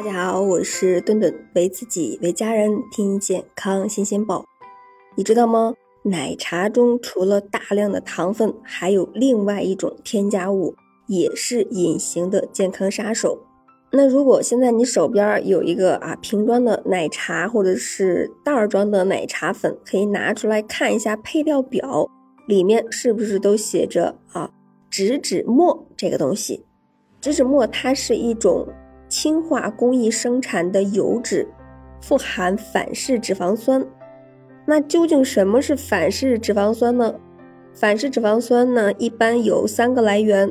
大家好，我是顿顿，为自己为家人听健康新鲜报。你知道吗？奶茶中除了大量的糖分，还有另外一种添加物，也是隐形的健康杀手。那如果现在你手边有一个啊瓶装的奶茶，或者是袋儿装的奶茶粉，可以拿出来看一下配料表，里面是不是都写着啊植脂末这个东西？植脂末它是一种氢化工艺生产的油脂，富含反式脂肪酸。那究竟什么是反式脂肪酸呢？反式脂肪酸呢，一般有三个来源，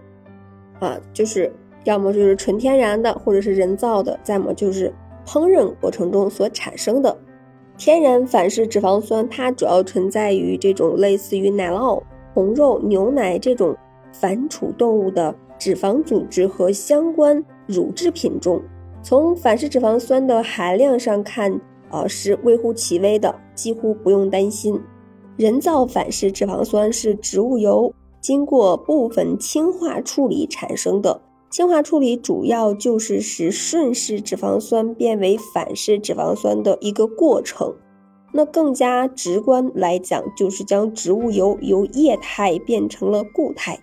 啊，就是。要么就是纯天然的，或者是人造的，再么就是烹饪过程中所产生的天然反式脂肪酸。它主要存在于这种类似于奶酪、红肉、牛奶这种反刍动物的脂肪组织和相关乳制品中。从反式脂肪酸的含量上看，呃，是微乎其微的，几乎不用担心。人造反式脂肪酸是植物油经过部分氢化处理产生的。氢化处理主要就是使顺式脂肪酸变为反式脂肪酸的一个过程。那更加直观来讲，就是将植物油由液态变成了固态。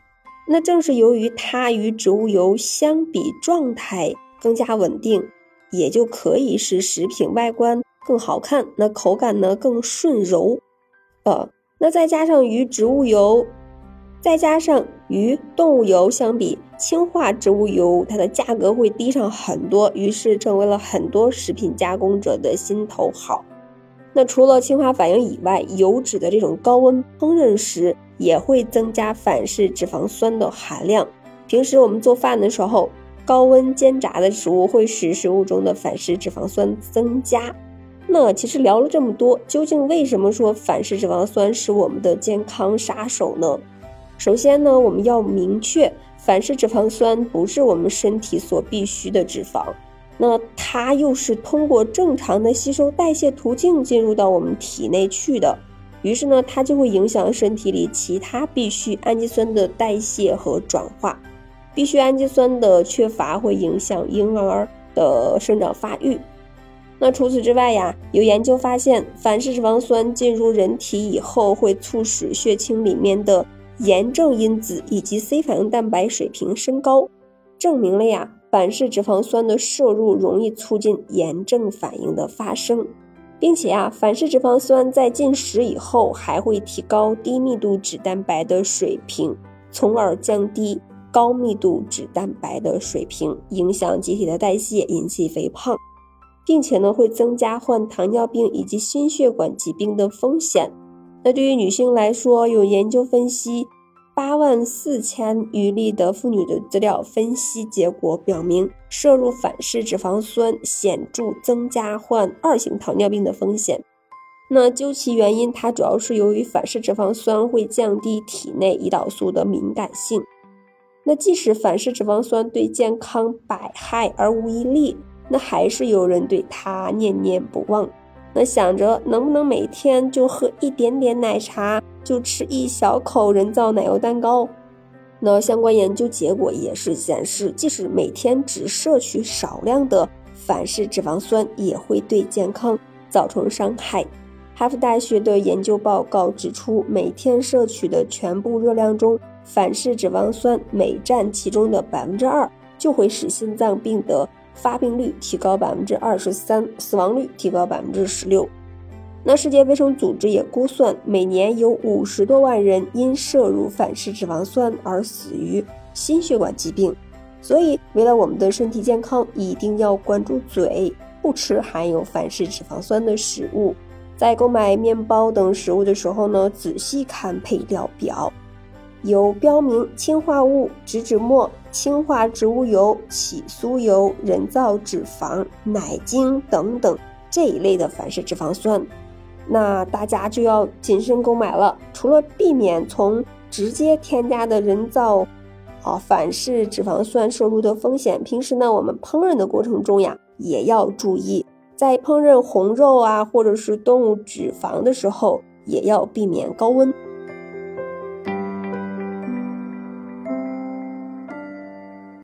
那正是由于它与植物油相比状态更加稳定，也就可以使食品外观更好看，那口感呢更顺柔。呃，那再加上与植物油。再加上与动物油相比，氢化植物油它的价格会低上很多，于是成为了很多食品加工者的心头好。那除了氢化反应以外，油脂的这种高温烹饪时也会增加反式脂肪酸的含量。平时我们做饭的时候，高温煎炸的食物会使食物中的反式脂肪酸增加。那其实聊了这么多，究竟为什么说反式脂肪酸是我们的健康杀手呢？首先呢，我们要明确，反式脂肪酸不是我们身体所必需的脂肪，它又是通过正常的吸收代谢途径进入到我们体内去的，于是呢，它就会影响身体里其他必需氨基酸的代谢和转化，必需氨基酸的缺乏会影响婴儿的生长发育。那除此之外呀，有研究发现，反式脂肪酸进入人体以后，会促使血清里面的炎症因子以及 C 反应蛋白水平升高，证明了呀，反式脂肪酸的摄入容易促进炎症反应的发生，并且啊，反式脂肪酸在进食以后还会提高低密度脂蛋白的水平，从而降低高密度脂蛋白的水平，影响机体的代谢，引起肥胖，并且呢，会增加患糖尿病以及心血管疾病的风险。那对于女性来说，有研究分析八万四千余例的妇女的资料分析结果表明，摄入反式脂肪酸显著增加患二型糖尿病的风险。那究其原因，它主要是由于反式脂肪酸会降低体内胰岛素的敏感性。那即使反式脂肪酸对健康百害而无一利，那还是有人对它念念不忘。那想着能不能每天就喝一点点奶茶，就吃一小口人造奶油蛋糕？那相关研究结果也是显示，即使每天只摄取少量的反式脂肪酸，也会对健康造成伤害。哈佛大学的研究报告指出，每天摄取的全部热量中，反式脂肪酸每占其中的百分之二，就会使心脏病的。发病率提高百分之二十三，死亡率提高百分之十六。那世界卫生组织也估算，每年有五十多万人因摄入反式脂肪酸而死于心血管疾病。所以，为了我们的身体健康，一定要管住嘴，不吃含有反式脂肪酸的食物。在购买面包等食物的时候呢，仔细看配料表。有标明氢化物、植脂末、氢化植物油、起酥油、人造脂肪、奶精等等这一类的反式脂肪酸，那大家就要谨慎购买了。除了避免从直接添加的人造啊反式脂肪酸摄入的风险，平时呢我们烹饪的过程中呀也要注意，在烹饪红肉啊或者是动物脂肪的时候，也要避免高温。